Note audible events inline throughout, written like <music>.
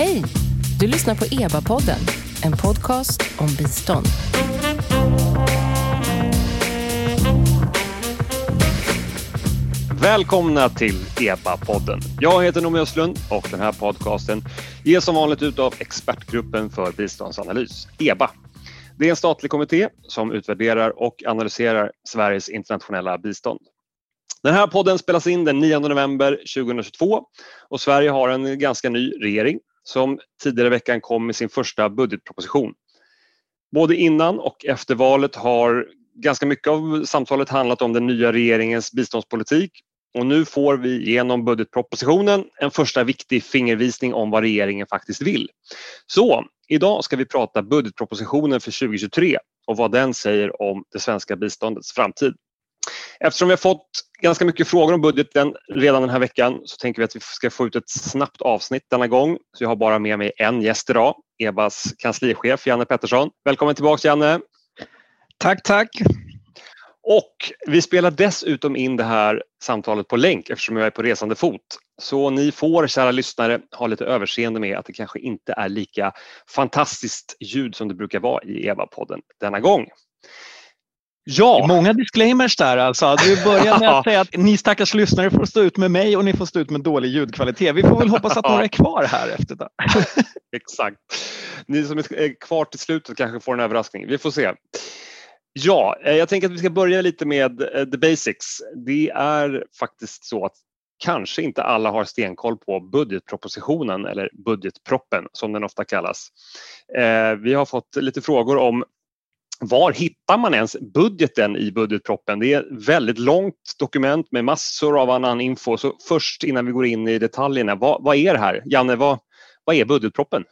Hej! Du lyssnar på EBA-podden, en podcast om bistånd. Välkomna till EBA-podden. Jag heter Noomi Östlund och den här podcasten ges som vanligt ut av Expertgruppen för biståndsanalys, EBA. Det är en statlig kommitté som utvärderar och analyserar Sveriges internationella bistånd. Den här podden spelas in den 9 november 2022 och Sverige har en ganska ny regering som tidigare i veckan kom med sin första budgetproposition. Både innan och efter valet har ganska mycket av samtalet handlat om den nya regeringens biståndspolitik och nu får vi genom budgetpropositionen en första viktig fingervisning om vad regeringen faktiskt vill. Så idag ska vi prata budgetpropositionen för 2023 och vad den säger om det svenska biståndets framtid. Eftersom vi har fått ganska mycket frågor om budgeten redan den här veckan så tänker vi att vi ska få ut ett snabbt avsnitt denna gång. Så jag har bara med mig en gäst idag, EBAs kanslichef Janne Pettersson. Välkommen tillbaka Janne! Tack, tack! Och vi spelar dessutom in det här samtalet på länk eftersom jag är på resande fot. Så ni får, kära lyssnare, ha lite överseende med att det kanske inte är lika fantastiskt ljud som det brukar vara i EVA-podden denna gång. Ja. Många disclaimers där alltså. Du börjar med att <laughs> säga att ni stackars lyssnare får stå ut med mig och ni får stå ut med dålig ljudkvalitet. Vi får väl hoppas att <laughs> några är kvar här efter det. <laughs> Exakt. Ni som är kvar till slutet kanske får en överraskning. Vi får se. Ja, eh, jag tänker att vi ska börja lite med eh, the basics. Det är faktiskt så att kanske inte alla har stenkoll på budgetpropositionen eller budgetproppen som den ofta kallas. Eh, vi har fått lite frågor om var hittar man ens budgeten i budgetproppen? Det är ett väldigt långt dokument med massor av annan info. Så först innan vi går in i detaljerna, vad, vad är det här? Janne, vad, vad är budgetproppen?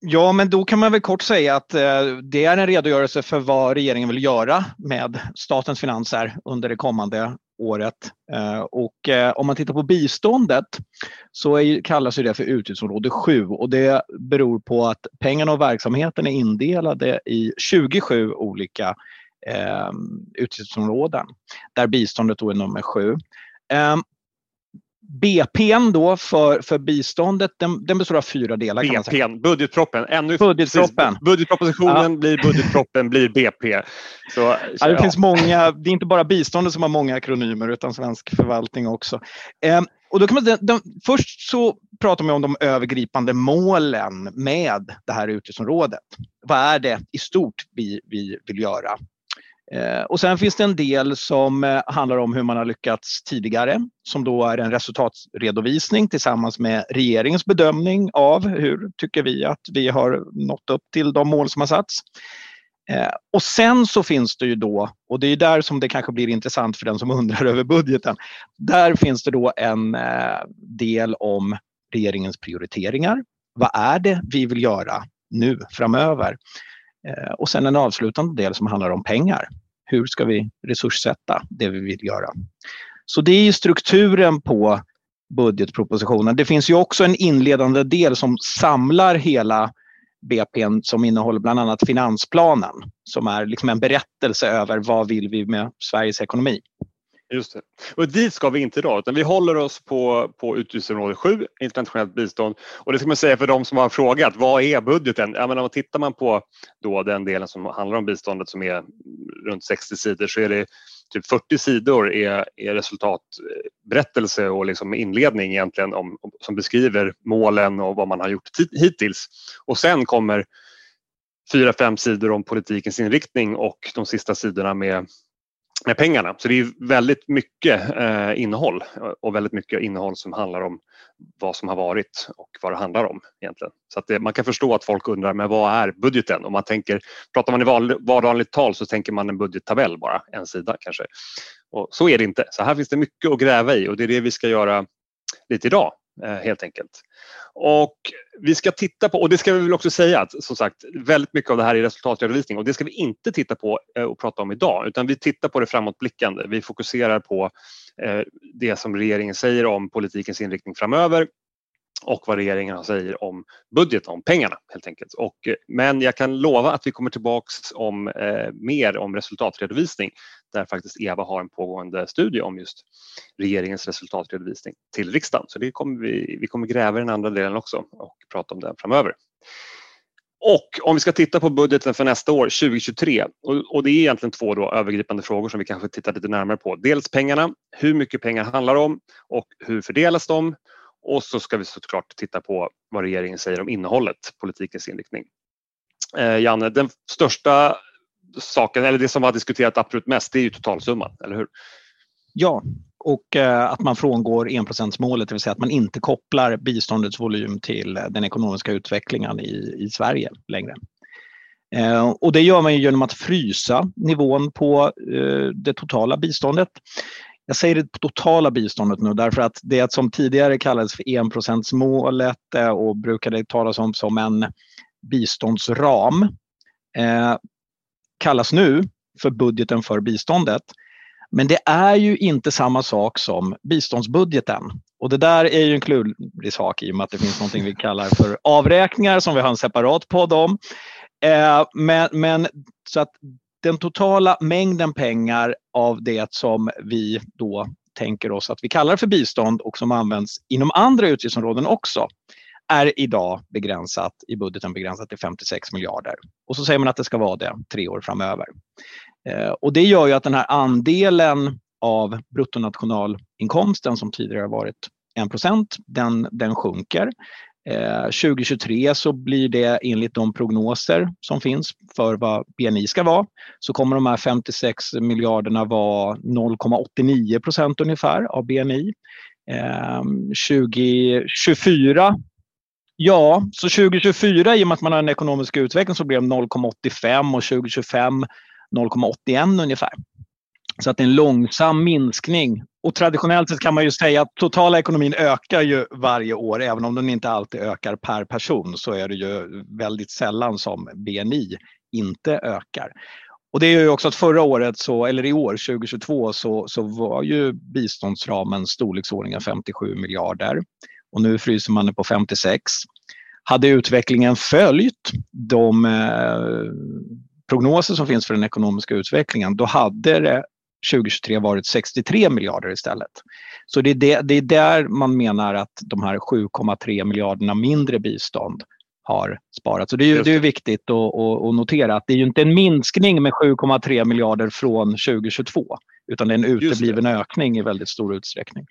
Ja, men då kan man väl kort säga att eh, det är en redogörelse för vad regeringen vill göra med statens finanser under det kommande året. Eh, och eh, om man tittar på biståndet så är, kallas det för utgiftsområde 7 och det beror på att pengarna och verksamheten är indelade i 27 olika eh, utgiftsområden där biståndet då är nummer 7. BPn då för, för biståndet, den, den består av fyra delar. BPn, kan man säga. budgetproppen. Ännu, budgetproppen. Precis, budgetpropositionen ja. blir budgetproppen blir BP. Så, ja, det ja. finns många, det är inte bara biståndet som har många akronymer utan svensk förvaltning också. Ehm, och då kan man, de, de, först så pratar man om de övergripande målen med det här utgiftsområdet. Vad är det i stort vi, vi vill göra? Eh, och sen finns det en del som eh, handlar om hur man har lyckats tidigare, som då är en resultatredovisning tillsammans med regeringens bedömning av hur tycker vi att vi har nått upp till de mål som har satts. Eh, och sen så finns det ju då, och det är där som det kanske blir intressant för den som undrar <laughs> över budgeten, där finns det då en del om regeringens prioriteringar. Vad är det vi vill göra nu framöver? Eh, och sen en avslutande del som handlar om pengar hur ska vi resurssätta det vi vill göra? Så det är strukturen på budgetpropositionen. Det finns ju också en inledande del som samlar hela BPn som innehåller bland annat finansplanen som är liksom en berättelse över vad vill vi med Sveriges ekonomi. Just det. Och dit ska vi inte idag utan vi håller oss på, på utgiftsområde 7, internationellt bistånd. Och det ska man säga för de som har frågat, vad är budgeten? Ja, men om tittar man på då den delen som handlar om biståndet som är runt 60 sidor så är det typ 40 sidor är, är resultatberättelse och liksom inledning egentligen om, som beskriver målen och vad man har gjort hittills. Och sen kommer fyra, fem sidor om politikens inriktning och de sista sidorna med med pengarna. Så det är väldigt mycket eh, innehåll eh, och väldigt mycket innehåll som handlar om vad som har varit och vad det handlar om egentligen. Så att det, man kan förstå att folk undrar, men vad är budgeten? Om man tänker, pratar man i vardagligt tal så tänker man en budgettabell bara, en sida kanske. Och så är det inte. Så här finns det mycket att gräva i och det är det vi ska göra lite idag Eh, helt enkelt. Och vi ska titta på, och det ska vi väl också säga att som sagt väldigt mycket av det här är resultatredovisning och det ska vi inte titta på eh, och prata om idag utan vi tittar på det framåtblickande. Vi fokuserar på eh, det som regeringen säger om politikens inriktning framöver och vad regeringen säger om budgeten, om pengarna helt enkelt. Och, eh, men jag kan lova att vi kommer tillbaks om eh, mer om resultatredovisning där faktiskt Eva har en pågående studie om just regeringens resultatredovisning till riksdagen. Så det kommer vi, vi kommer gräva i den andra delen också och prata om den framöver. Och om vi ska titta på budgeten för nästa år, 2023, och, och, det är egentligen två då övergripande frågor som vi kanske tittar lite närmare på. Dels pengarna, hur mycket pengar handlar det om och hur fördelas de? Och så ska vi såklart titta på vad regeringen säger om innehållet, politikens inriktning. Eh, Janne, den största saken, eller det som har diskuterats absolut mest, det är ju totalsumman, eller hur? Ja, och eh, att man frångår enprocentsmålet, det vill säga att man inte kopplar biståndets volym till eh, den ekonomiska utvecklingen i, i Sverige längre. Eh, och det gör man genom att frysa nivån på eh, det totala biståndet. Jag säger det totala biståndet nu därför att det som tidigare kallades för enprocentsmålet eh, och brukade talas om som en biståndsram eh, kallas nu för budgeten för biståndet. Men det är ju inte samma sak som biståndsbudgeten. Och det där är ju en klurig sak i och med att det finns något vi kallar för avräkningar som vi har en separat podd om. Eh, men, men så att den totala mängden pengar av det som vi då tänker oss att vi kallar för bistånd och som används inom andra utgiftsområden också är idag begränsat i budgeten begränsat till 56 miljarder. Och så säger man att det ska vara det tre år framöver. Eh, och det gör ju att den här andelen av bruttonationalinkomsten som tidigare har varit 1 den, den sjunker. Eh, 2023 så blir det enligt de prognoser som finns för vad BNI ska vara så kommer de här 56 miljarderna vara 0,89 procent ungefär av BNI. 2024 ehm, Ja, så 2024 i och med att man har en ekonomisk utveckling så blir de 0,85 och 2025 0,81 ungefär. Så att det är en långsam minskning. Och traditionellt sett kan man ju säga att totala ekonomin ökar ju varje år. Även om den inte alltid ökar per person så är det ju väldigt sällan som BNI inte ökar. Och det är ju också att förra året, så, eller i år 2022, så, så var ju biståndsramen storleksordningen 57 miljarder. Och nu fryser man det på 56. Hade utvecklingen följt de eh, prognoser som finns för den ekonomiska utvecklingen, då hade det 2023 varit 63 miljarder istället. Så det är, det, det är där man menar att de här 7,3 miljarderna mindre bistånd har sparats. Så det är, det är viktigt att, att, notera att det är ju inte en minskning med 7,3 miljarder från 2022 utan det är en utebliven ökning i väldigt stor utsträckning.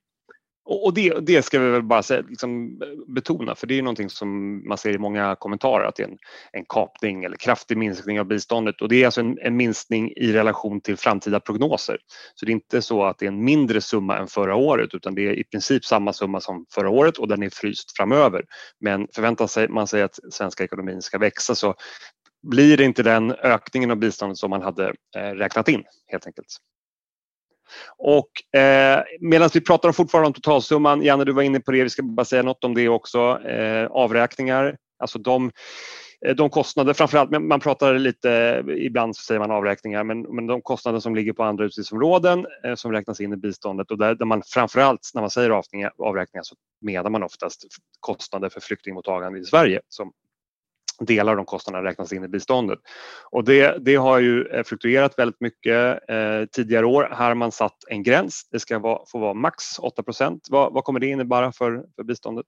Och det, det ska vi väl bara säga, liksom, betona, för det är någonting som man ser i många kommentarer att det är en, en kapning eller kraftig minskning av biståndet och det är alltså en, en, minskning i relation till framtida prognoser. Så det är inte så att det är en mindre summa än förra året utan det är i princip samma summa som förra året och den är fryst framöver. Men förväntar sig man sig att svenska ekonomin ska växa så blir det inte den ökningen av biståndet som man hade eh, räknat in helt enkelt. Och eh, medan vi pratar fortfarande om totalsumman, Janne du var inne på det, vi ska bara säga något om det också, eh, avräkningar, alltså de eh, de kostnader, framförallt, man pratar lite, ibland så säger man avräkningar, men, men de kostnader som ligger på andra utgiftsområden eh, som räknas in i biståndet och där, där man framförallt när man säger avräkningar, avräkningar så menar man oftast kostnader för flyktingmottagande i Sverige som delar av de kostnaderna räknas in i biståndet. Och det, det har ju eh, fluktuerat väldigt mycket eh, tidigare år. Här har man satt en gräns. Det ska vara, få vara max 8 vad, vad kommer det innebära för, för biståndet?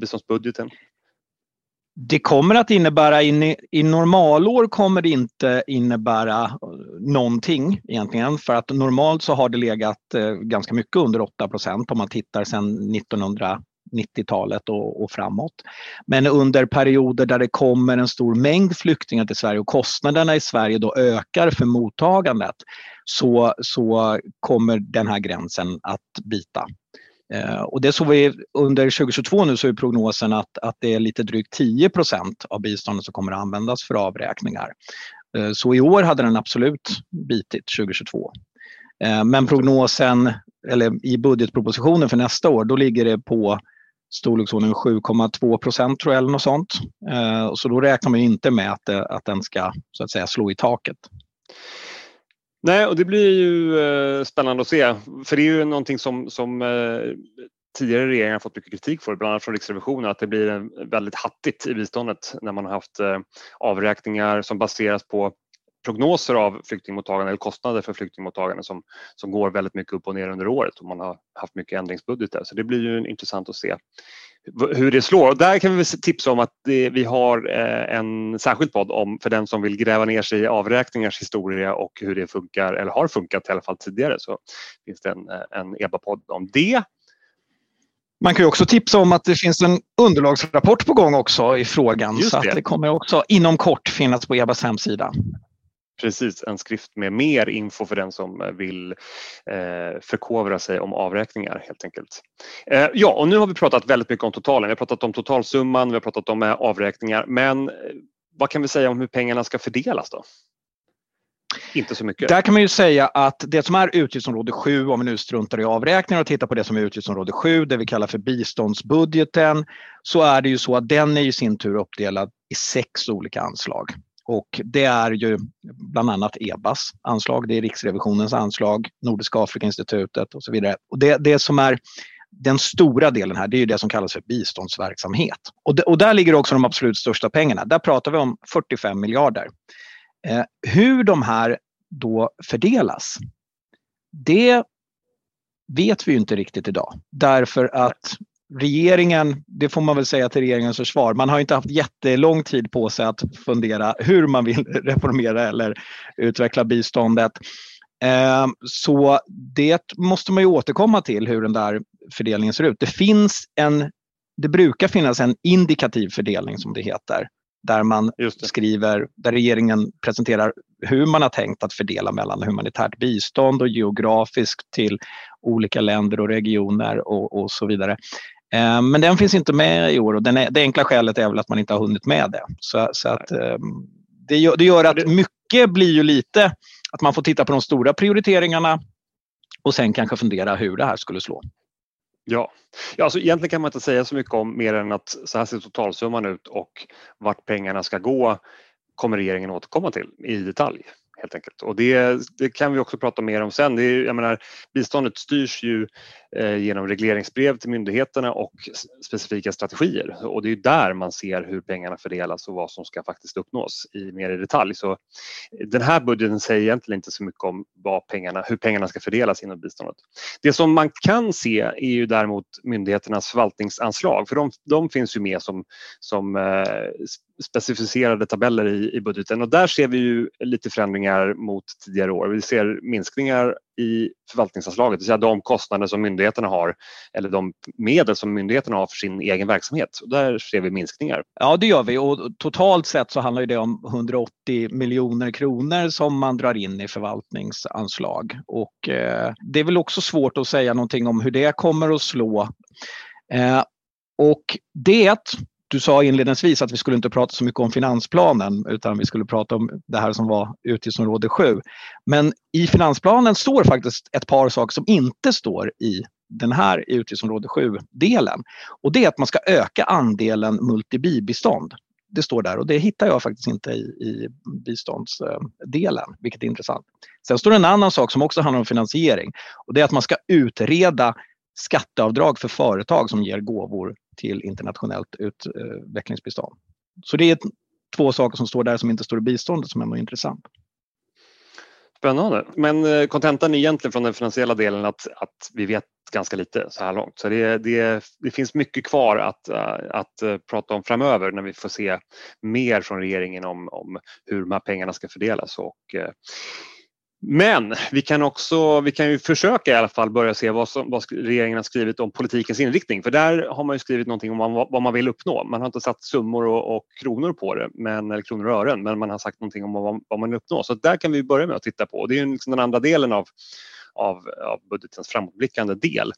Biståndsbudgeten? Det kommer att innebära, i, i normalår kommer det inte innebära eh, någonting egentligen för att normalt så har det legat eh, ganska mycket under 8 procent om man tittar sedan 1900 90-talet och, och, framåt. Men under perioder där det kommer en stor mängd flyktingar till Sverige och kostnaderna i Sverige då ökar för mottagandet så, så kommer den här gränsen att bita. Eh, och det såg vi under 2022 nu så är prognosen att, att det är lite drygt 10% av biståndet som kommer att användas för avräkningar. Eh, så i år hade den absolut bitit 2022. Eh, men prognosen, eller i budgetpropositionen för nästa år, då ligger det på storleksordningen 7,2 procent tror jag eller något sånt. Eh, så då räknar man inte med att, eh, att den ska så att säga slå i taket. Nej, och det blir ju eh, spännande att se. För det är ju någonting som, som tidigare regeringar fått mycket kritik för, bland annat från Riksrevisionen, att det blir väldigt hattigt i biståndet när man har haft avräkningar som baseras på prognoser av flyktingmottagande eller kostnader för flyktingmottagande som, som går väldigt mycket upp och ner under året och man har haft mycket ändringsbudgetar. Så det blir ju intressant att se hur det slår. Och där kan vi tipsa om att det, vi har eh, en särskild podd om för den som vill gräva ner sig i avräkningars historia och hur det funkar eller har funkat i alla fall tidigare så finns det en, en EBA-podd om det. Man kan ju också tipsa om att det finns en underlagsrapport på gång också i frågan. Just så det. det kommer också inom kort finnas på EBAs hemsida. Precis, en skrift med mer info för den som eh, vill eh, förkovra sig om avräkningar helt enkelt. Eh, ja, och nu har vi pratat väldigt mycket om totalen. Vi har pratat om totalsumman, vi har pratat om eh, avräkningar, men eh, vad kan vi säga om hur pengarna ska fördelas då? Inte så mycket. Där kan man ju säga att det som är utgiftsområde 7, om vi nu struntar i avräkningar och tittar på det som är utgiftsområde 7, det vi kallar för biståndsbudgeten, så är det ju så att den är i sin tur uppdelad i sex olika anslag. Och det är ju bland annat EBAs anslag, det är Riksrevisionens anslag, Nordiska Afrikainstitutet och så vidare. Och det, det som är den stora delen här, det är ju det som kallas för biståndsverksamhet. Och, det, och där ligger också de absolut största pengarna. Där pratar vi om 45 miljarder. Eh, hur de här då fördelas, det vet vi ju inte riktigt idag. Därför att regeringen, det får man väl säga till regeringens försvar, man har inte haft jättelång tid på sig att fundera hur man vill <laughs> reformera eller utveckla biståndet. Ehm, så det måste man ju återkomma till hur den där fördelningen ser ut. Det finns en, det brukar finnas en indikativ fördelning som det heter, där man skriver, där regeringen presenterar hur man har tänkt att fördela mellan humanitärt bistånd och geografiskt till olika länder och regioner och, och så vidare. Eh, men den finns inte med i år och den det enkla skälet är väl att man inte har hunnit med det. Så, så att, ehm, det, gör, det gör att mycket blir ju lite att man får titta på de stora prioriteringarna och sen kanske fundera hur det här skulle slå. Ja, ja alltså egentligen kan man inte säga så mycket om mer än att så här ser totalsumman ut och vart pengarna ska gå kommer regeringen återkomma till i detalj helt enkelt. Och det, det, kan vi också prata mer om sen. Det är, jag menar, biståndet styrs ju Eh, genom regleringsbrev till myndigheterna och specifika strategier och det är där man ser hur pengarna fördelas och vad som ska faktiskt uppnås i mer i detalj. Så eh, den här budgeten säger egentligen inte så mycket om vad pengarna, hur pengarna ska fördelas inom biståndet. Det som man kan se är ju däremot myndigheternas förvaltningsanslag för de, de finns ju med som, som eh, specificerade tabeller i, i budgeten och där ser vi ju lite förändringar mot tidigare år. Vi ser minskningar i förvaltningsanslaget, det vill säga de kostnader som myndigheterna har eller de medel som myndigheterna har för sin egen verksamhet. Och där ser vi minskningar. Ja, det gör vi och totalt sett så handlar det om 180 miljoner kronor som man drar in i förvaltningsanslag och eh, det är väl också svårt att säga någonting om hur det kommer att slå. Eh, och det du sa inledningsvis att vi skulle inte prata så mycket om finansplanen utan vi skulle prata om det här som var utgiftsområde 7. Men i finansplanen står faktiskt ett par saker som inte står i den här utgiftsområde 7-delen. Och det är att man ska öka andelen multibibistånd. Det står där och det hittar jag faktiskt inte i, i biståndsdelen, vilket är intressant. Sen står det en annan sak som också handlar om finansiering och det är att man ska utreda skatteavdrag för företag som ger gåvor till internationellt utvecklingsbistånd. Så det är två saker som står där som inte står i biståndet som är intressant. Spännande. Men eh, kontentan är egentligen från den finansiella delen att, att vi vet ganska lite så här långt. Så det, det, det finns mycket kvar att, eh, att eh, prata om framöver när vi får se mer från regeringen om, om hur de här pengarna ska fördelas och men vi kan också, vi kan ju försöka i alla fall börja se vad, som, vad regeringen har skrivit om politikens inriktning för där har man ju skrivit någonting om vad, vad man vill uppnå. Man har inte satt summor och, och, kronor på det, men, eller kronor och ören, men man har sagt någonting om vad, vad man vill uppnå. Så där kan vi börja med att titta på. Det är liksom den andra delen av, av, av budgetens framåtblickande del.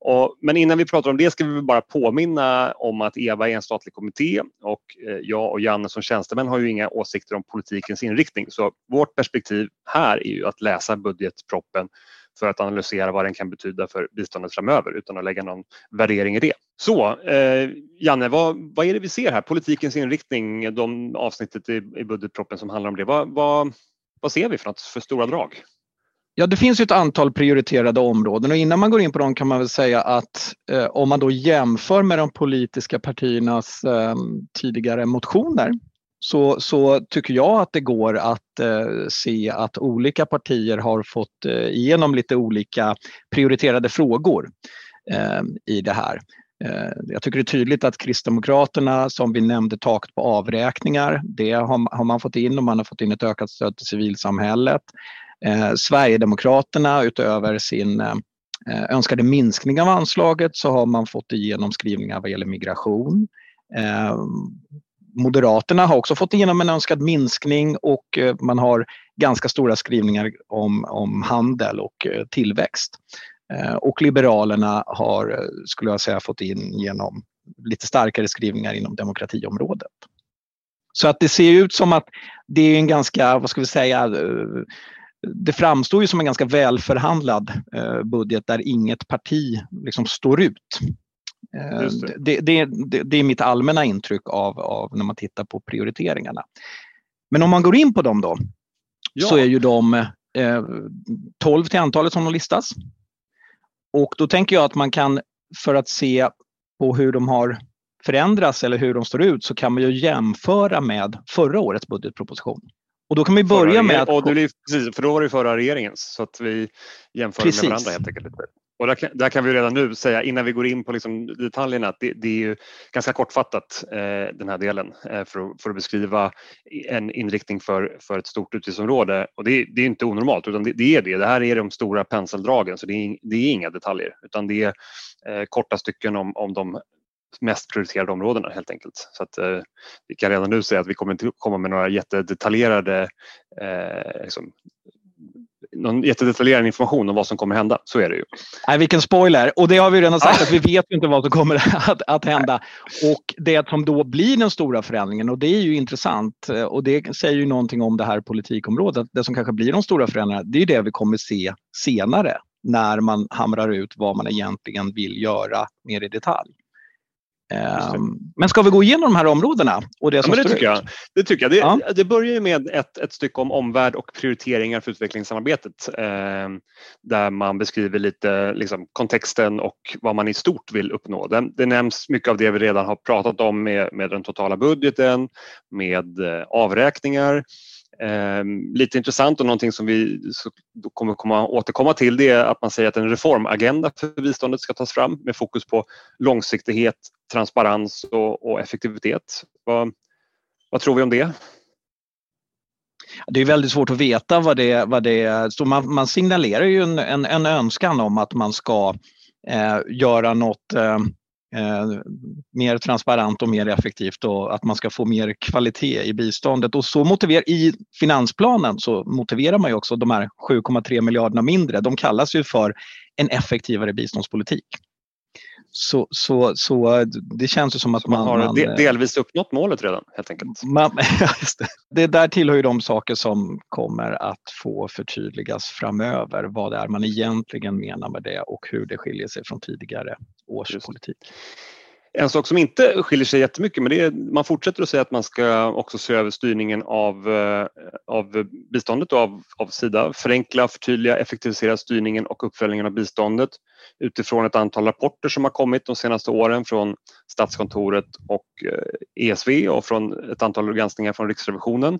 Och, men innan vi pratar om det ska vi bara påminna om att EVA är en statlig kommitté och eh, jag och Janne som tjänstemän har ju inga åsikter om politikens inriktning. Så vårt perspektiv här är ju att läsa budgetproppen för att analysera vad den kan betyda för biståndet framöver utan att lägga någon värdering i det. Så eh, Janne, vad, vad är det vi ser här? Politikens inriktning, de avsnittet i, i budgetproppen som handlar om det. Vad, vad, vad ser vi för något för stora drag? Ja, det finns ju ett antal prioriterade områden och innan man går in på dem kan man väl säga att eh, om man då jämför med de politiska partiernas eh, tidigare motioner så, så, tycker jag att det går att eh, se att olika partier har fått eh, igenom lite olika prioriterade frågor eh, i det här. Eh, jag tycker det är tydligt att Kristdemokraterna, som vi nämnde, taket på avräkningar, det har, har man fått in och man har fått in ett ökat stöd till civilsamhället. Eh, Sverigedemokraterna utöver sin eh, önskade minskning av anslaget så har man fått igenom skrivningar vad gäller migration. Eh, Moderaterna har också fått igenom en önskad minskning och eh, man har ganska stora skrivningar om, om handel och eh, tillväxt. Eh, och Liberalerna har, eh, skulle jag säga, fått in genom lite starkare skrivningar inom demokratiområdet. Så att det ser ut som att det är en ganska, vad ska vi säga, eh, det framstår ju som en ganska välförhandlad budget där inget parti liksom står ut. Det. Det, det, det, är mitt allmänna intryck av, av, när man tittar på prioriteringarna. Men om man går in på dem då, ja. så är ju de eh, 12 till antalet som de listas. Och då tänker jag att man kan, för att se på hur de har förändrats eller hur de står ut, så kan man ju jämföra med förra årets budgetproposition. Och då kan vi börja med att... Och det, precis, för då var det förra regeringens, så att vi jämför med varandra helt enkelt. Och där kan, där kan, vi redan nu säga innan vi går in på liksom detaljerna att det, det är ju ganska kortfattat eh, den här delen eh, för, att, för, att, beskriva en inriktning för, för ett stort utgiftsområde. Och det, det är inte onormalt utan det, det, är det. Det här är de stora penseldragen så det är, det är inga detaljer utan det är eh, korta stycken om, om de mest prioriterade områdena helt enkelt. Så att, eh, vi kan redan nu säga att vi kommer inte komma med några jättedetaljerade eh, liksom, någon jättedetaljerad information om vad som kommer hända. Så är det ju. Nej, vilken spoiler! Och det har vi redan sagt ah. att vi vet inte vad som kommer <laughs> att, att hända. Och det som då blir den stora förändringen och det är ju intressant och det säger ju någonting om det här politikområdet. Det som kanske blir de stora förändringarna, det är det vi kommer se senare när man hamrar ut vad man egentligen vill göra mer i detalj. Ehm, men ska vi gå igenom de här områdena? Och det, som ja, det, tycker jag. det tycker jag. Det, ja. det börjar med ett, ett stycke om omvärld och prioriteringar för utvecklingssamarbetet eh, där man beskriver lite liksom, kontexten och vad man i stort vill uppnå. Det, det nämns mycket av det vi redan har pratat om med, med den totala budgeten, med eh, avräkningar Eh, lite intressant och någonting som vi kommer komma, återkomma till det är att man säger att en reformagenda för biståndet ska tas fram med fokus på långsiktighet, transparens och, och effektivitet. Vad, vad tror vi om det? Det är väldigt svårt att veta vad det, vad det är. Så man, man signalerar ju en, en, en, önskan om att man ska eh, göra något eh, eh, mer transparent och mer effektivt och att man ska få mer kvalitet i biståndet. Och så motiverar, i finansplanen så motiverar man ju också de här 7,3 miljarderna mindre. De kallas ju för en effektivare biståndspolitik. Så, så, så det känns ju som att man, man har man, delvis uppnått målet redan helt enkelt. Man, <laughs> det. där tillhör ju de saker som kommer att få förtydligas framöver. Vad det är man egentligen menar med det och hur det skiljer sig från tidigare års politik. En sak som inte skiljer sig jättemycket, men det är man fortsätter att säga att man ska också se över styrningen av, eh, av biståndet och av, av Sida. Förenkla, förtydliga, effektivisera styrningen och uppföljningen av biståndet utifrån ett antal rapporter som har kommit de senaste åren från Statskontoret och eh, ESV och från ett antal granskningar från Riksrevisionen.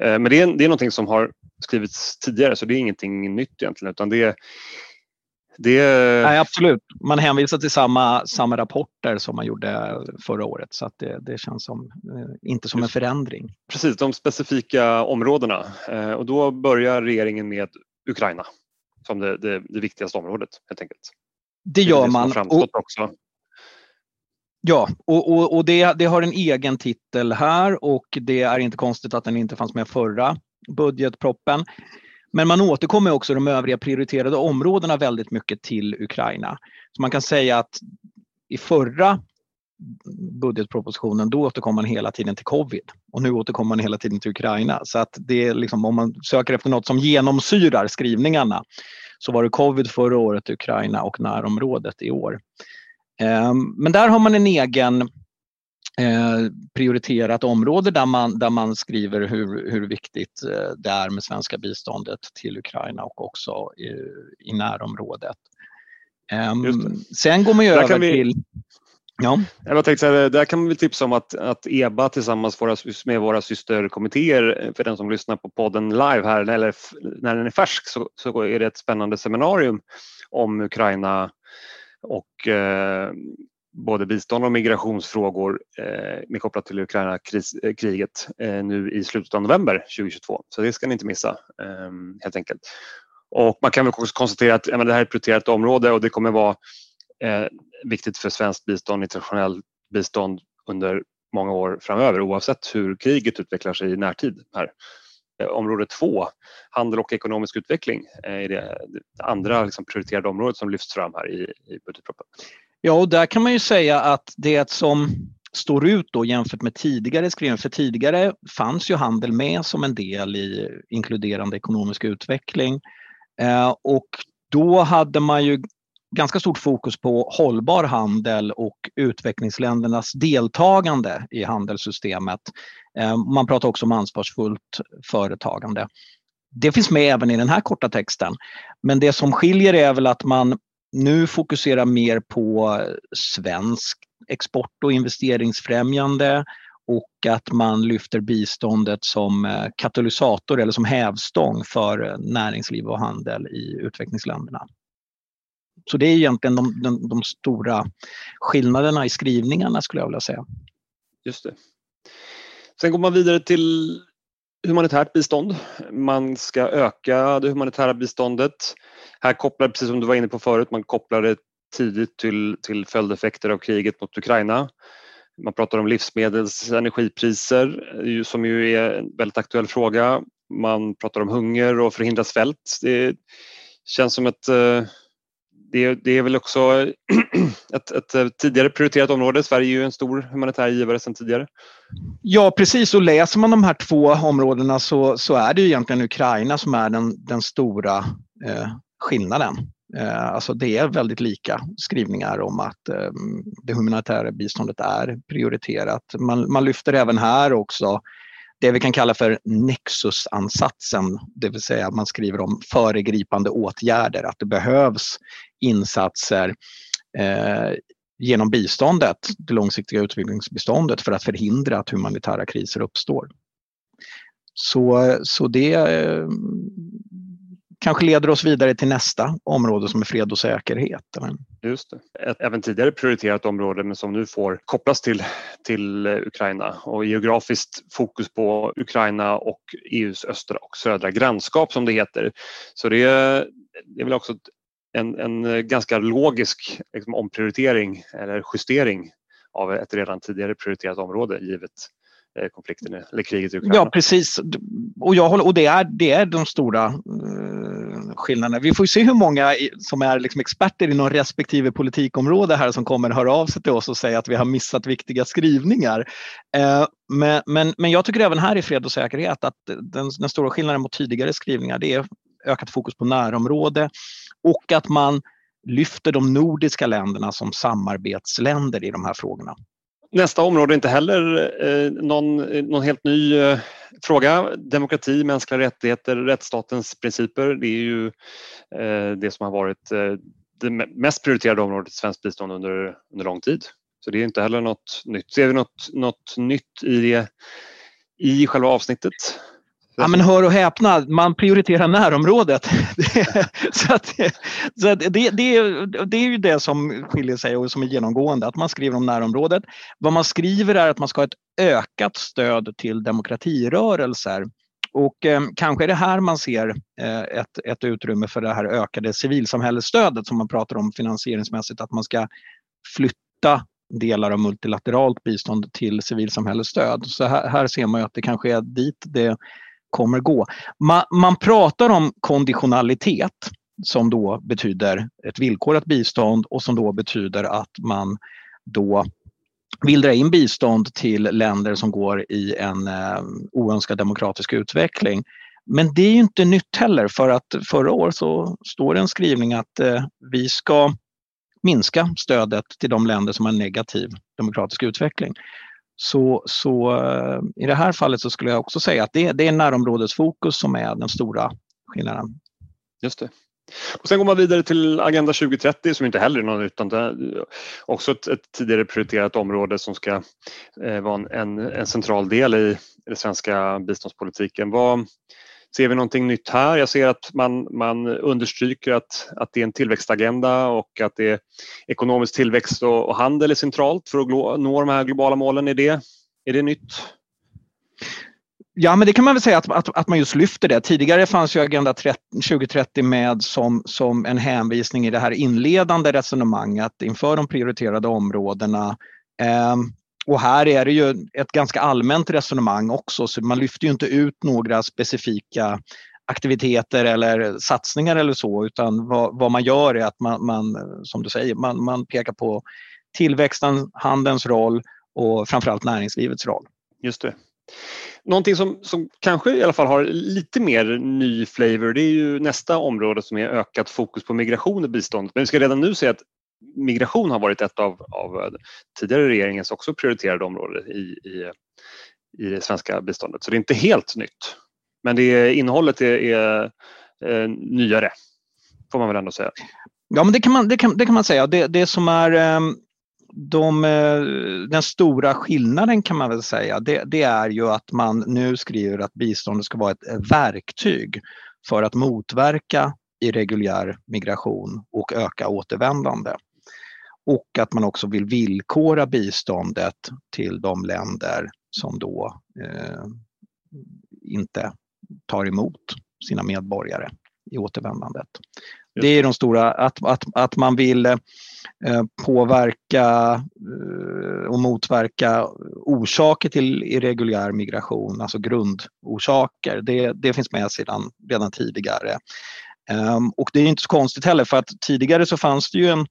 Eh, men det är, det är någonting som har skrivits tidigare så det är ingenting nytt egentligen utan det är det... Nej, absolut. Man hänvisar till samma, samma rapporter som man gjorde förra året så att det, det känns som, eh, inte som en förändring. Precis, de specifika områdena. Eh, och då börjar regeringen med Ukraina som det, det, det viktigaste området helt enkelt. Det gör det man. Och, också. Ja, och, och, och det, det har en egen titel här och det är inte konstigt att den inte fanns med förra budgetproppen. Men man återkommer också de övriga prioriterade områdena väldigt mycket till Ukraina. Så man kan säga att i förra budgetpropositionen, då återkom man hela tiden till covid och nu återkommer man hela tiden till Ukraina. Så att det är liksom, om man söker efter något som genomsyrar skrivningarna så var det covid förra året, Ukraina och närområdet i år. Ehm, men där har man en egen eh, prioriterat område där man, där man skriver hur, hur viktigt eh, det är med svenska biståndet till Ukraina och också i, i närområdet. Um, sen går man ju över vi... till Ja. Jag tänkte där kan vi tipsa om att, att EBA tillsammans med våra systerkommittéer, för den som lyssnar på podden live här, eller när den är färsk, så, så är det ett spännande seminarium om Ukraina och eh, både bistånd och migrationsfrågor eh, med kopplat till Ukraina-kriget eh, eh, nu i slutet av november 2022. Så det ska ni inte missa eh, helt enkelt. Och man kan väl också konstatera att ja, det här är ett prioriterat område och det kommer vara eh, viktigt för svenskt bistånd, internationellt bistånd under många år framöver oavsett hur kriget utvecklar sig i närtid. Här. Eh, område två, handel och ekonomisk utveckling, eh, är det, det andra liksom prioriterade området som lyfts fram här i, i budgetpropositionen. Ja, och där kan man ju säga att det som står ut då jämfört med tidigare skrivningar, för tidigare fanns ju handel med som en del i inkluderande ekonomisk utveckling. Eh, och då hade man ju ganska stort fokus på hållbar handel och utvecklingsländernas deltagande i handelssystemet. Eh, man pratar också om ansvarsfullt företagande. Det finns med även i den här korta texten. Men det som skiljer är väl att man nu fokuserar mer på svensk export och investeringsfrämjande och att man lyfter biståndet som eh, katalysator eller som hävstång för eh, näringsliv och handel i utvecklingsländerna. Så det är egentligen de, de, de stora skillnaderna i skrivningarna skulle jag vilja säga. Just det. Sen går man vidare till humanitärt bistånd. Man ska öka det humanitära biståndet. Här kopplar, precis som du var inne på förut, man kopplar det tidigt till, till följdeffekter av kriget mot Ukraina. Man pratar om livsmedels och energipriser som ju är en väldigt aktuell fråga. Man pratar om hunger och förhindra svält. Det känns som ett eh, det, det är väl också <clears throat> ett, ett, eh, tidigare prioriterat område. Sverige är ju en stor humanitär givare sedan tidigare. Ja precis och läser man de här två områdena så, så är det ju egentligen Ukraina som är den, den stora eh, skillnaden. Eh, alltså det är väldigt lika skrivningar om att eh, det humanitära biståndet är prioriterat. Man, man lyfter även här också det vi kan kalla för nexusansatsen, det vill säga att man skriver om föregripande åtgärder, att det behövs insatser eh, genom biståndet, det långsiktiga utvecklingsbiståndet för att förhindra att humanitära kriser uppstår. Så, så det eh, kanske leder oss vidare till nästa område som är fred och säkerhet. Just det. Ett även tidigare prioriterat område men som nu får kopplas till, till Ukraina och geografiskt fokus på Ukraina och EUs östra och södra grannskap som det heter. Så det är, det är väl också en, en ganska logisk liksom, omprioritering eller justering av ett redan tidigare prioriterat område givet Eh, konflikten eller kriget i Ukraina. Ja precis och, jag håller, och det, är, det är de stora eh, skillnaderna. Vi får se hur många som är liksom experter inom respektive politikområde här som kommer höra av sig till oss och säga att vi har missat viktiga skrivningar. Eh, men, men, men jag tycker även här i fred och säkerhet att den, den stora skillnaden mot tidigare skrivningar det är ökat fokus på närområde och att man lyfter de nordiska länderna som samarbetsländer i de här frågorna. Nästa område är inte heller eh, någon, någon helt ny eh, fråga. Demokrati, mänskliga rättigheter, rättsstatens principer. Det är ju eh, det som har varit eh, det mest prioriterade området i svenskt bistånd under, under lång tid. Så det är inte heller något nytt. Ser vi något, något nytt i det i själva avsnittet? Ja, men hör och häpna, man prioriterar närområdet. <laughs> så att, så att det, det, det, är ju det som skiljer sig och som är genomgående, att man skriver om närområdet. Vad man skriver är att man ska ha ett ökat stöd till demokratirörelser. Och eh, kanske är det här man ser eh, ett, ett utrymme för det här ökade civilsamhällesstödet som man pratar om finansieringsmässigt, att man ska flytta delar av multilateralt bistånd till civilsamhällesstöd. Så här, här ser man ju att det kanske är dit det kommer gå. Man, man pratar om konditionalitet som då betyder ett villkorat bistånd och som då betyder att man då vill dra in bistånd till länder som går i en eh, oönskad demokratisk utveckling. Men det är inte nytt heller för att förra året så står det en skrivning att eh, vi ska minska stödet till de länder som har en negativ demokratisk utveckling. Så, så eh, i det här fallet så skulle jag också säga att det, det är närområdesfokus som är den stora skillnaden. Just det. Och sen går man vidare till Agenda 2030 som inte heller är någon utan det är också ett, ett, tidigare prioriterat område som ska eh, vara en, en, central del i den svenska biståndspolitiken. Vad, ser vi någonting nytt här? Jag ser att man, man understryker att, att det är en tillväxtagenda och att det är ekonomisk tillväxt och, och handel är centralt för att nå de här globala målen. Är det, är det nytt? Ja, men det kan man väl säga att, att, att man just lyfter det. Tidigare fanns ju Agenda 30, 2030 med som, som en hänvisning i det här inledande resonemanget inför de prioriterade områdena. Eh, och här är det ju ett ganska allmänt resonemang också, så man lyfter ju inte ut några specifika aktiviteter eller satsningar eller så, utan vad, vad man gör är att man, man, som du säger, man, man pekar på tillväxten, handelns roll och framförallt näringslivets roll. Just det. Någonting som, som kanske i alla fall har lite mer ny flavor det är ju nästa område som är ökat fokus på migration i biståndet. Men vi ska redan nu säga att migration har varit ett av, av eh, tidigare regeringens också prioriterade områden i, i, i det svenska biståndet. Så det är inte helt nytt. Men det innehållet är, är, är nyare, får man väl ändå säga. Ja, men det kan man, det kan, det kan man säga. Det, det som är ehm, de, eh, den stora skillnaden kan man väl säga, det, det, är ju att man nu skriver att biståndet ska vara ett verktyg för att motverka irreguljär migration och öka återvändande. Och att man också vill villkora biståndet till de länder som då eh, inte tar emot sina medborgare i återvändandet. Det är de stora, att, att, att man vill eh, påverka eh, och motverka orsaker till irreguljär migration, alltså grundorsaker. Det, det finns med sedan redan tidigare. Um, och det är inte så konstigt heller för att tidigare så fanns det ju en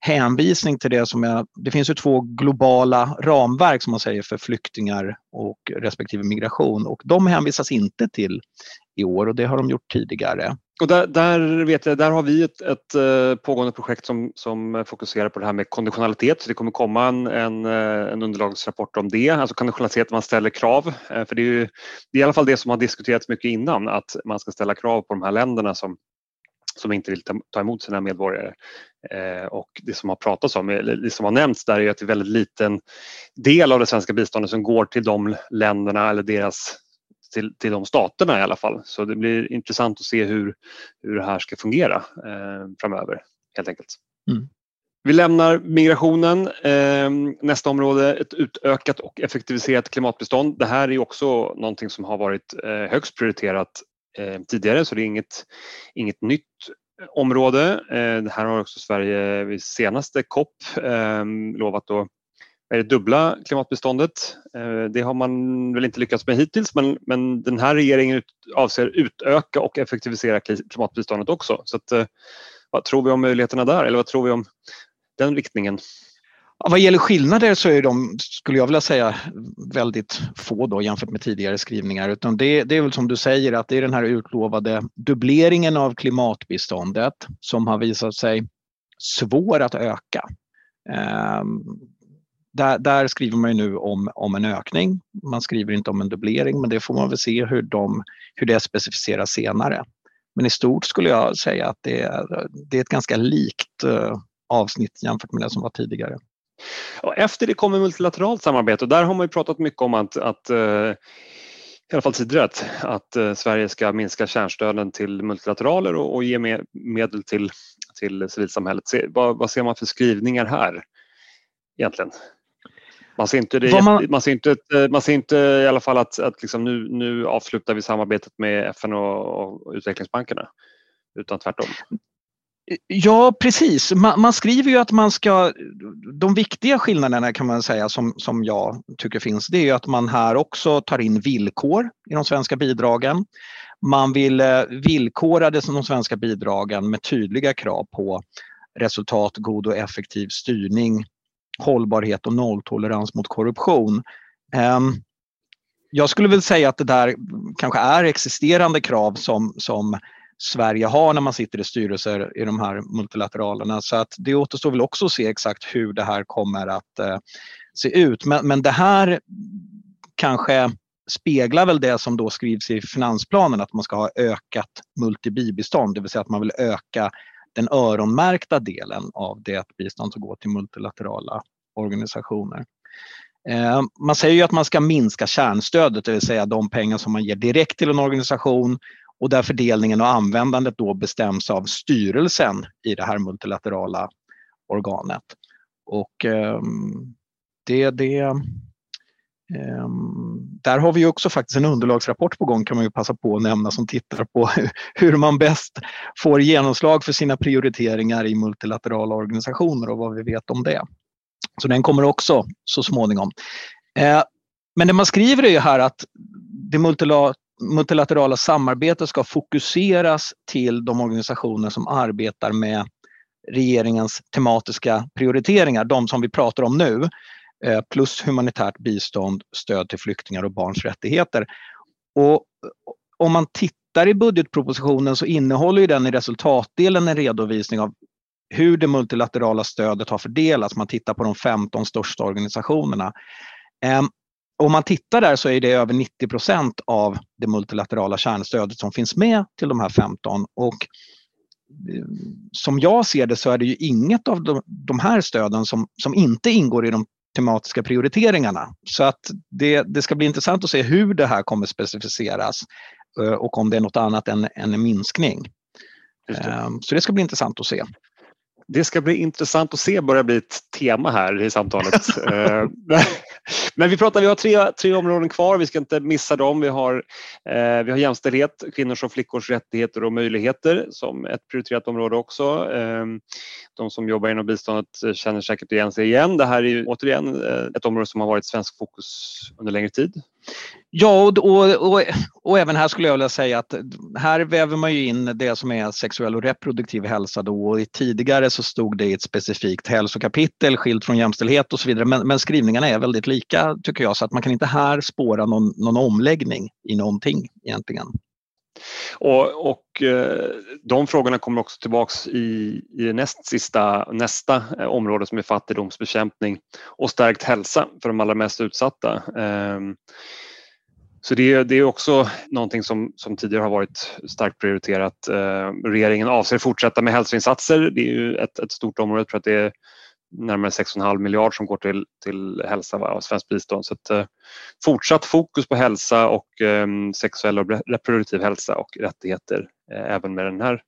hänvisning till det som är, det finns ju två globala ramverk som man säger för flyktingar och respektive migration och de hänvisas inte till i år och det har de gjort tidigare. Och där, där, vet jag, där har vi ett, ett eh, pågående projekt som, som fokuserar på det här med konditionalitet. Så det kommer komma en, en, eh, en underlagsrapport om det, alltså konditionalitet, man ställer krav. Eh, för det är, ju, det är i alla fall det som har diskuterats mycket innan, att man ska ställa krav på de här länderna som, som inte vill ta emot sina medborgare och det som har pratats om, det som har nämnts där är att det är väldigt liten del av det svenska biståndet som går till de länderna eller deras till, till de staterna i alla fall. Så det blir intressant att se hur, hur det här ska fungera eh, framöver helt enkelt. Mm. Vi lämnar migrationen. Eh, nästa område, ett utökat och effektiviserat klimatbestånd. Det här är också någonting som har varit eh, högst prioriterat eh, tidigare så det är inget, inget nytt område. Eh, det här har också Sverige vid senaste COP eh, lovat då är det dubbla klimatbiståndet. Eh, det har man väl inte lyckats med hittills men, men den här regeringen avser utöka och effektivisera klimatbiståndet också. Så att, eh, vad tror vi om möjligheterna där eller vad tror vi om den riktningen? Vad gäller skillnader så är de, skulle jag vilja säga, väldigt få då jämfört med tidigare skrivningar. Utan det, det är väl som du säger att det är den här utlovade dubbleringen av klimatbiståndet som har visat sig svår att öka. Eh, där, där, skriver man nu om, om en ökning. Man skriver inte om en dubblering, men det får man väl se hur, de, hur det specificeras senare. Men i stort skulle jag säga att det är, det är ett ganska likt eh, avsnitt jämfört med det som var tidigare. Och efter det kommer multilateralt samarbete och där har man ju pratat mycket om att, att uh, i alla fall tidigare att, uh, Sverige ska minska kärnstöden till multilateraler och, och ge med, medel till, till civilsamhället. Se, vad, vad ser man för skrivningar här egentligen? Man ser inte, det, man... man... ser inte, man ser inte i alla fall att, att liksom nu, nu avslutar vi samarbetet med FN och, och utvecklingsbankerna, utan tvärtom. Ja, precis. Man, man, skriver ju att man ska... De viktiga skillnaderna kan man säga som, som jag tycker finns, det är ju att man här också tar in villkor i de svenska bidragen. Man vill eh, villkora de svenska bidragen med tydliga krav på resultat, god och effektiv styrning hållbarhet och nolltolerans mot korruption. Ehm, jag skulle väl säga att det där kanske är existerande krav som, som Sverige har när man sitter i styrelser i de här multilateralerna. Så att det återstår väl också att se exakt hur det här kommer att, eh, se ut. Men, men det här kanske speglar väl det som då skrivs i finansplanen att man ska ha ökat multibibistånd, det vill säga att man vill öka den öronmärkta delen av det bistånd som går till multilaterala organisationer. Eh, man säger ju att man ska minska kärnstödet, det vill säga de pengar som man ger direkt till en organisation och där fördelningen och användandet då bestäms av styrelsen i det här multilaterala organet. Och ehm, det, det, ehm, där har vi också faktiskt en underlagsrapport på gång kan man ju passa på att nämna som tittar på <laughs> hur man bäst får genomslag för sina prioriteringar i multilaterala organisationer och vad vi vet om det. Så den kommer också så småningom. Eh, men det man skriver är ju här att det multilaterala Multilaterala samarbetet ska fokuseras till de organisationer som arbetar med regeringens tematiska prioriteringar, de som vi pratar om nu, eh, plus humanitärt bistånd, stöd till flyktingar och barns rättigheter. Och om man tittar i budgetpropositionen så innehåller den i resultatdelen en redovisning av hur det multilaterala stödet har fördelats. Man tittar på de 15 största organisationerna. Ehm, om man tittar där så är det över 90 procent av det multilaterala kärnstödet som finns med till de här 15. Och eh, som jag ser det så är det ju inget av de, här stöden som, som inte ingår i de tematiska prioriteringarna. Så att det, det ska bli intressant att se hur det här kommer specificeras eh, och om det är något annat än, än en minskning. Det. Ehm, så det ska bli intressant att se. Det ska bli intressant att se börja bli ett tema här i samtalet. <laughs> Men vi pratar, vi har tre, tre områden kvar, vi ska inte missa dem. Vi har, eh, vi har jämställdhet, kvinnors och flickors rättigheter och möjligheter som ett prioriterat område också. Eh, de som jobbar inom biståndet känner säkert igen sig igen. Det här är ju, återigen eh, ett område som har varit svensk fokus under längre tid. Ja, och, och, och, och, även här skulle jag vilja säga att här väver man ju in det som är sexuell och reproduktiv hälsa då och tidigare så stod det i ett specifikt hälsokapitel skilt från jämställdhet och så vidare. Men, men, skrivningarna är väldigt lika tycker jag så att man kan inte här spåra någon, någon omläggning i någonting egentligen. Och, och eh, de frågorna kommer också tillbaks i, i näst sista, nästa eh, område som är fattigdomsbekämpning och stärkt hälsa för de allra mest utsatta. Ehm, så det, det är också någonting som, som tidigare har varit starkt prioriterat. Ehm, regeringen avser fortsätta med hälsoinsatser. Det är ju ett, ett stort område. Jag tror att det är närmare 6,5 miljard som går till, till hälsa av svenskt bistånd. Så att, eh, fortsatt fokus på hälsa och eh, sexuell och reproduktiv hälsa och rättigheter eh, även med den här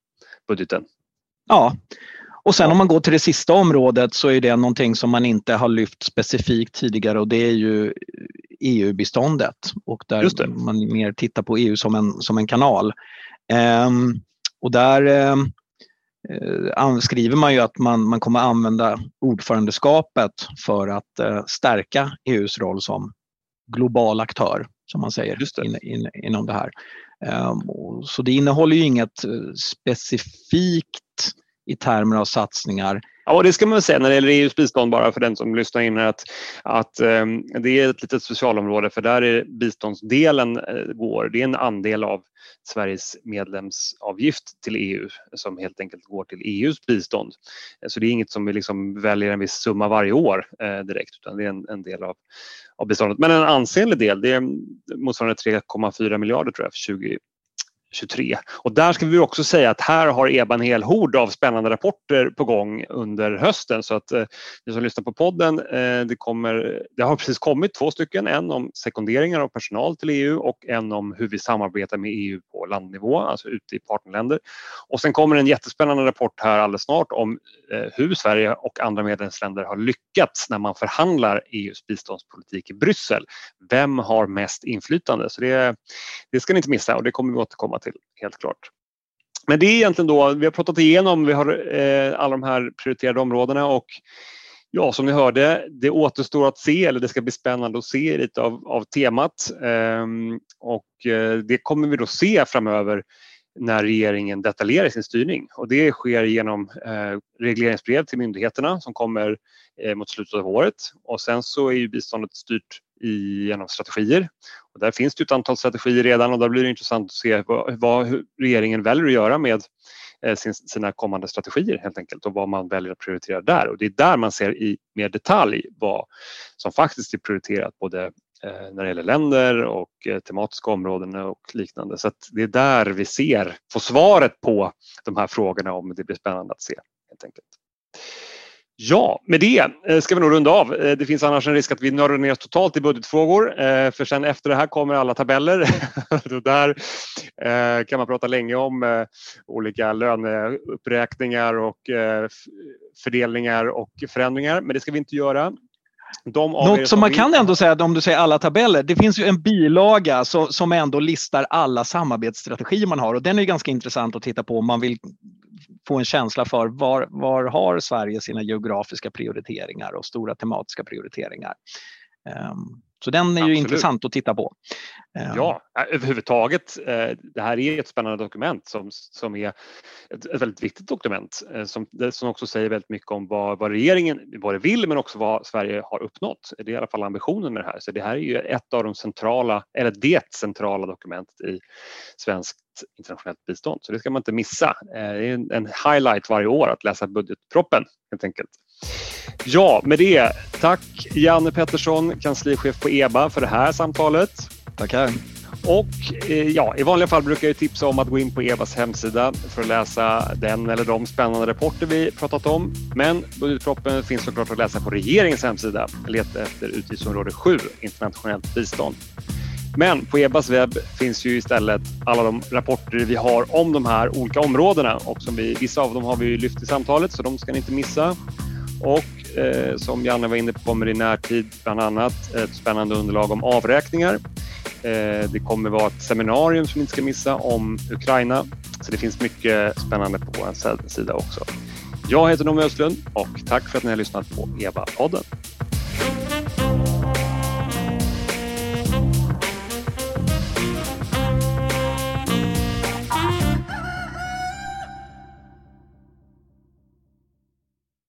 budgeten. Ja, och sen om man går till det sista området så är det någonting som man inte har lyft specifikt tidigare och det är ju EU-biståndet och där man mer tittar på EU som en, som en kanal. Um, och där um, skriver man ju att man, man kommer använda ordförandeskapet för att eh, stärka EUs roll som global aktör, som man säger det. In, in, inom det här. Eh, så det innehåller ju inget eh, specifikt i termer av satsningar. Ja, det ska man säga när det gäller EUs bistånd bara för den som lyssnar in att, att um, det är ett litet specialområde för där är biståndsdelen uh, går, det är en andel av Sveriges medlemsavgift till EU som helt enkelt går till EUs bistånd. Eh, så det är inget som vi liksom väljer en viss summa varje år eh, direkt utan det är en, en del av, av biståndet. Men en ansenlig del, det är motsvarande 3,4 miljarder tror jag för 20 23. Och där ska vi också säga att här har EBA en hel hord av spännande rapporter på gång under hösten så att eh, ni som lyssnar på podden, eh, det, kommer, det har precis kommit två stycken, en om sekunderingar av personal till EU och en om hur vi samarbetar med EU på landnivå, alltså ute i partnerländer. Och sen kommer en jättespännande rapport här alldeles snart om eh, hur Sverige och andra medlemsländer har lyckats när man förhandlar EUs biståndspolitik i Bryssel. Vem har mest inflytande? Så det, det ska ni inte missa och det kommer vi återkomma till, helt klart. Men det är egentligen då, vi har pratat igenom, vi har eh, alla de här prioriterade områdena och ja, som ni hörde, det återstår att se, eller det ska bli spännande att se lite av, av temat. Ehm, och eh, det kommer vi då se framöver när regeringen detaljerar sin styrning och det sker genom eh, regleringsbrev till myndigheterna som kommer eh, mot slutet av året och sen så är ju biståndet styrt i, genom strategier. Och där finns det ett antal strategier redan och där blir det intressant att se vad, vad regeringen väljer att göra med, eh, sin, sina kommande strategier helt enkelt och vad man väljer att prioritera där. Och det är där man ser i mer detalj vad som faktiskt är prioriterat både eh, när det gäller länder och eh, tematiska områden och liknande. Så det är där vi ser, får svaret på de här frågorna om det blir spännande att se helt enkelt. Ja, med det eh, ska vi nog runda av. Eh, det finns annars en risk att vi nördar ner oss totalt i budgetfrågor eh, för sen efter det här kommer alla tabeller. <laughs> där kan man prata länge om olika löneuppräkningar och fördelningar och förändringar men det ska vi inte göra. Något som man kan ändå säga, om du säger alla tabeller, det finns ju en bilaga som, som ändå listar alla samarbetsstrategier man har och den är ganska intressant att titta på om man vill få en känsla för var, var har Sverige sina geografiska prioriteringar och stora tematiska prioriteringar. Um, så den är ju Absolut. intressant att titta på. Ehm. Ja, överhuvudtaget. Eh, det här är ett spännande dokument som, som är ett, ett väldigt viktigt dokument eh, som, som också säger väldigt mycket om vad, vad regeringen vad det vill men också vad Sverige har uppnått. Det är i alla fall ambitionen med det här. Så det här är ju ett av de centrala, eller det centrala dokumentet i svenskt internationellt bistånd. Så det ska man inte missa. Eh, det är en highlight varje år att läsa budgetproppen helt enkelt. Ja, med det. Tack Janne Pettersson, kanslichef på EBA för det här samtalet. Tackar. Och eh, ja, i vanliga fall brukar jag tipsa om att gå in på EBAs hemsida för att läsa den eller de spännande rapporter vi pratat om. Men budgetpropositionen finns såklart att läsa på regeringens hemsida. Leta efter utgiftsområde 7, internationellt bistånd. Men på EBAs webb finns ju istället alla de rapporter vi har om de här olika områdena och som vi, vissa av dem har vi lyft i samtalet så de ska ni inte missa. Och eh, som Janne var inne på kommer i närtid bland annat ett spännande underlag om avräkningar. Eh, det kommer vara ett seminarium som ni inte ska missa om Ukraina. Så det finns mycket spännande på vår sida också. Jag heter Noomi Östlund och tack för att ni har lyssnat på EBA-podden.